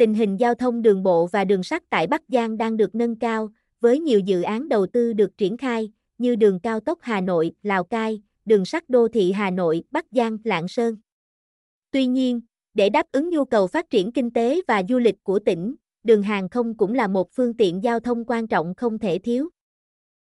tình hình giao thông đường bộ và đường sắt tại Bắc Giang đang được nâng cao, với nhiều dự án đầu tư được triển khai, như đường cao tốc Hà Nội, Lào Cai, đường sắt đô thị Hà Nội, Bắc Giang, Lạng Sơn. Tuy nhiên, để đáp ứng nhu cầu phát triển kinh tế và du lịch của tỉnh, đường hàng không cũng là một phương tiện giao thông quan trọng không thể thiếu.